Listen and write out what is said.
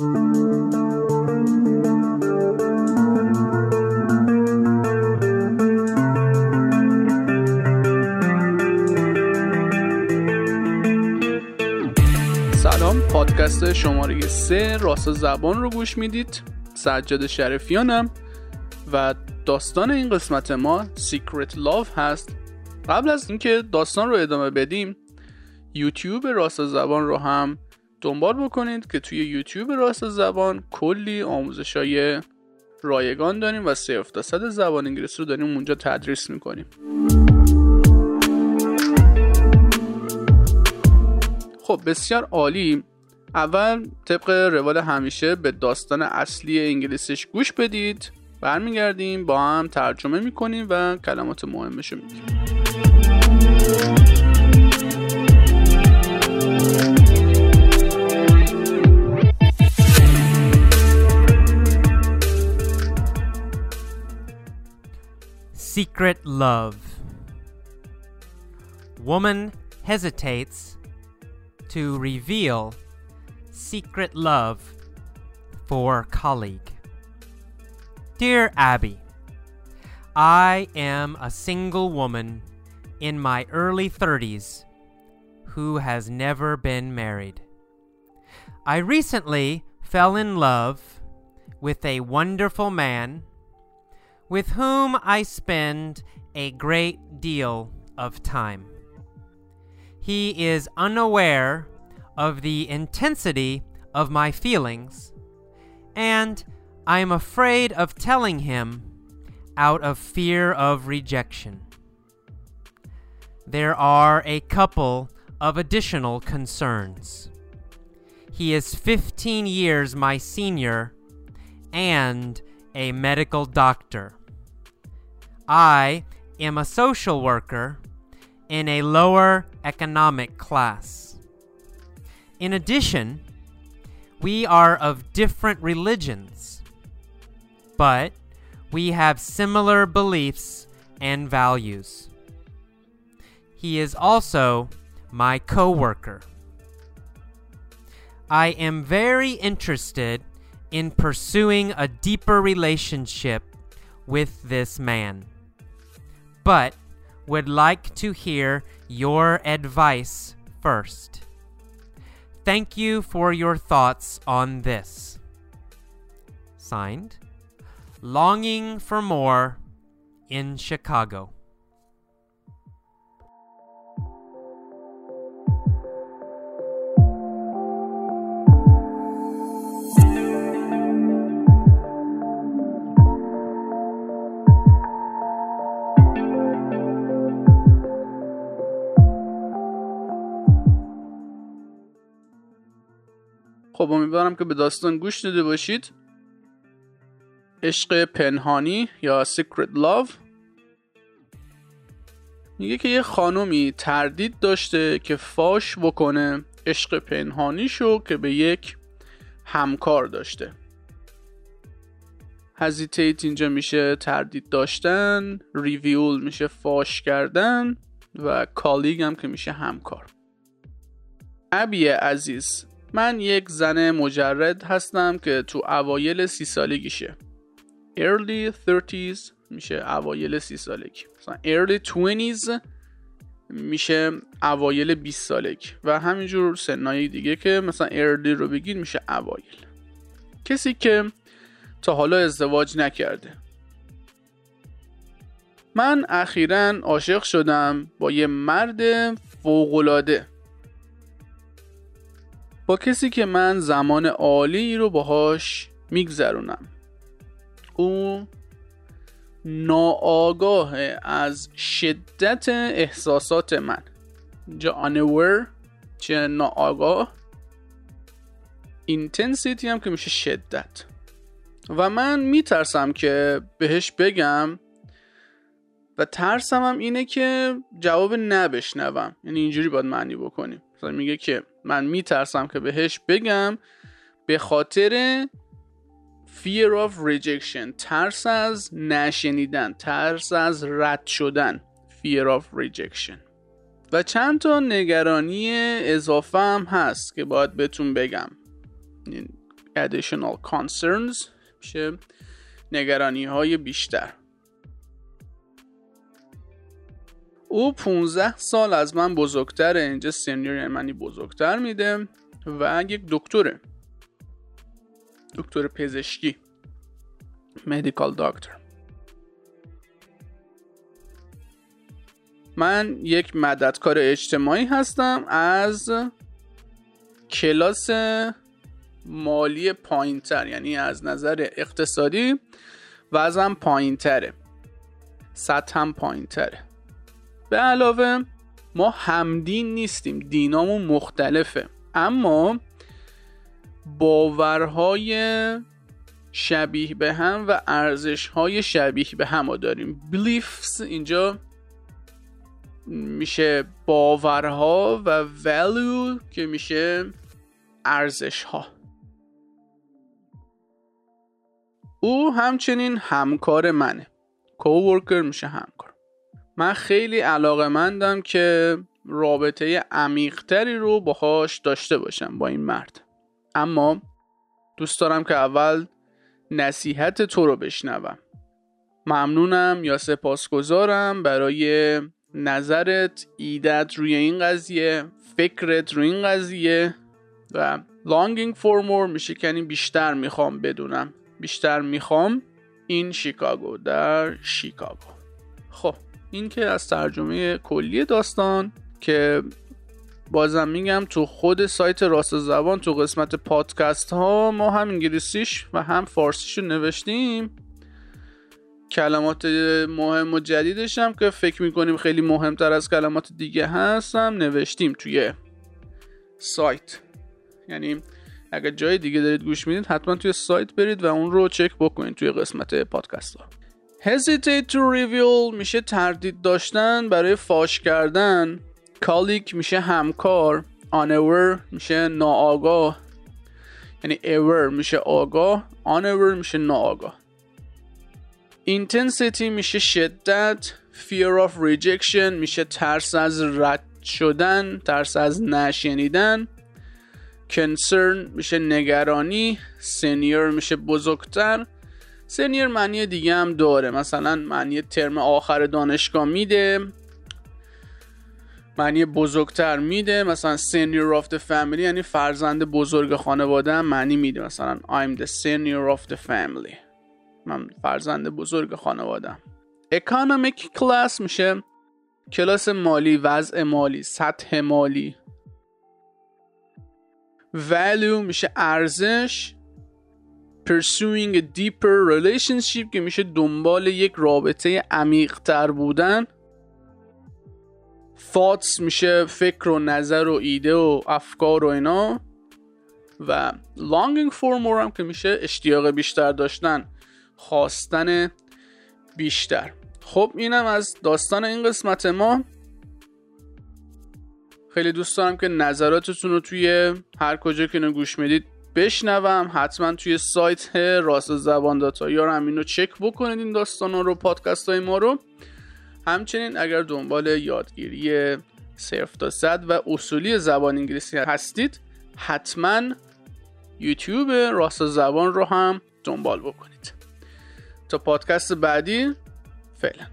سلام پادکست شماره سه راست زبان رو گوش می‌دید. سجاد شرفیانم و داستان این قسمت ما Secret Love هست. قبل از اینکه داستان رو ادامه بدیم یوتیوب راست زبان رو هم دنبال بکنید که توی یوتیوب راست زبان کلی آموزش های رایگان داریم و سه صد زبان انگلیسی رو داریم اونجا تدریس می‌کنیم. خب بسیار عالی. اول طبق روال همیشه به داستان اصلی انگلیسیش گوش بدید. برمیگردیم با هم ترجمه می‌کنیم و کلمات مهمش رو میگیم. Secret love. Woman hesitates to reveal secret love for colleague. Dear Abby, I am a single woman in my early 30s who has never been married. I recently fell in love with a wonderful man with whom I spend a great deal of time. He is unaware of the intensity of my feelings, and I am afraid of telling him out of fear of rejection. There are a couple of additional concerns. He is 15 years my senior and a medical doctor. I am a social worker in a lower economic class. In addition, we are of different religions, but we have similar beliefs and values. He is also my coworker. I am very interested in pursuing a deeper relationship with this man, but would like to hear your advice first. Thank you for your thoughts on this. Signed, Longing for More in Chicago. خب امیدوارم که به داستان گوش داده باشید. عشق پنهانی یا Secret Love. میگه که یه خانومی تردید داشته که فاش بکنه عشق پنهانیشو که به یک همکار داشته. هزیتیت اینجا میشه تردید داشتن ریویول میشه فاش کردن و کالیگ هم که میشه همکار. ابی عزیز من یک زن مجرد هستم که تو اوایل سی سالگیشه. Early 30s میشه اوایل سی سالگی. مثلا early 20s میشه اوایل 20 سالگی. و همینجور سنای دیگه که مثلا early رو بگیر میشه اوایل. کسی که تا حالا ازدواج نکرده. من اخیرا عاشق شدم با یه مرد فوقالعاده. کسی که من زمان عالی رو باهاش میگذرونم. او ناآگاه از شدت احساسات من. اینجا unaware چه ناآگاه؟ اینتنسیتی هم که میشه شدت. و من میترسم که بهش بگم و ترسم هم اینه که جواب نبشنوم. یعنی اینجوری باید معنی بکنیم. مثلا میگه که من میترسم که بهش بگم. به خاطر fear of rejection ترس از نشنیدن ترس از رد شدن fear of rejection. و چند تا نگرانی اضافه هم هست که باید بهتون بگم. Additional concerns میشه نگرانی های بیشتر. او 15 سال از من بزرگتره اینجا یعنی منی بزرگتر میده و یک دکتره. دکتر پزشکی مدیکال دکتر من یک مددکار اجتماعی هستم از کلاس مالی پایینتر یعنی از نظر اقتصادی وزن پایینتره سطح پایین تره به علاوه ما همدین نیستیم دینامون مختلفه. اما باورهای شبیه به هم و ارزشهای شبیه به هم داریم. Beliefs اینجا میشه باورها و value که میشه ارزش ها او همچنین همکار منه. کوورکر میشه همکار. من خیلی علاقه مندم که رابطه عمیقتری رو باهاش داشته باشم با این مرد. اما دوست دارم که اول نصیحت تو رو بشنوم. ممنونم یا سپاسگزارم برای نظرت ایدت روی این قضیه فکرت روی این قضیه و longing for more میشه که یعنی بیشتر می‌خوام بدونم. بیشتر می‌خوام این شیکاگو در شیکاگو. خب. این که از ترجمه کلی داستان که بازم میگم تو خود سایت راست زبان تو قسمت پادکست ها ما هم انگلیسیش و هم فارسیش رو نوشتیم. کلمات مهم و جدیدش هم که فکر می‌کنیم خیلی مهمتر از کلمات دیگه هستم نوشتیم توی سایت. یعنی اگر جای دیگه دارید گوش می‌دید حتما توی سایت برید و اون رو چک بکنید توی قسمت پادکست ها. Hesitate to reveal میشه تردید داشتن برای فاش کردن. کالیک میشه همکار. Unaware میشه ناآگاه. یعنی ever میشه آگاه unaware میشه ناآگاه. Intensity میشه شدت. Fear of rejection میشه ترس از رد شدن ترس از نشنیدن. Concern میشه نگرانی. سنیور میشه بزرگتر. سنیر معنی دیگه هم داره. مثلا معنی ترم آخر دانشگاه میده. معنی بزرگتر میده. مثلا senior of the family یعنی فرزند بزرگ خانواده هم معنی میده. مثلا I'm the senior of the family. من فرزند بزرگ خانواده economic class میشه. کلاس مالی وضع مالی سطح مالی. Value میشه ارزش. Pursuing a deeper relationship که میشه دنبال یک رابطه عمیق تر بودن. Thoughts میشه فکر و نظر و ایده و افکار و اینا. و longing for more هم که میشه اشتیاق بیشتر داشتن خواستن بیشتر. خب اینم از داستان این قسمت ما. خیلی دوست دارم که نظراتتون رو توی هر کجا که گوش می‌دید بشنوم حتما توی سایت راست زبان داتا یا همین رو چک بکنید این داستان رو پادکست های ما رو. همچنین اگر دنبال یادگیری صرف تا صد و اصولی زبان انگلیسی هستید حتما یوتیوب راست زبان رو هم دنبال بکنید. تا پادکست بعدی فعلا.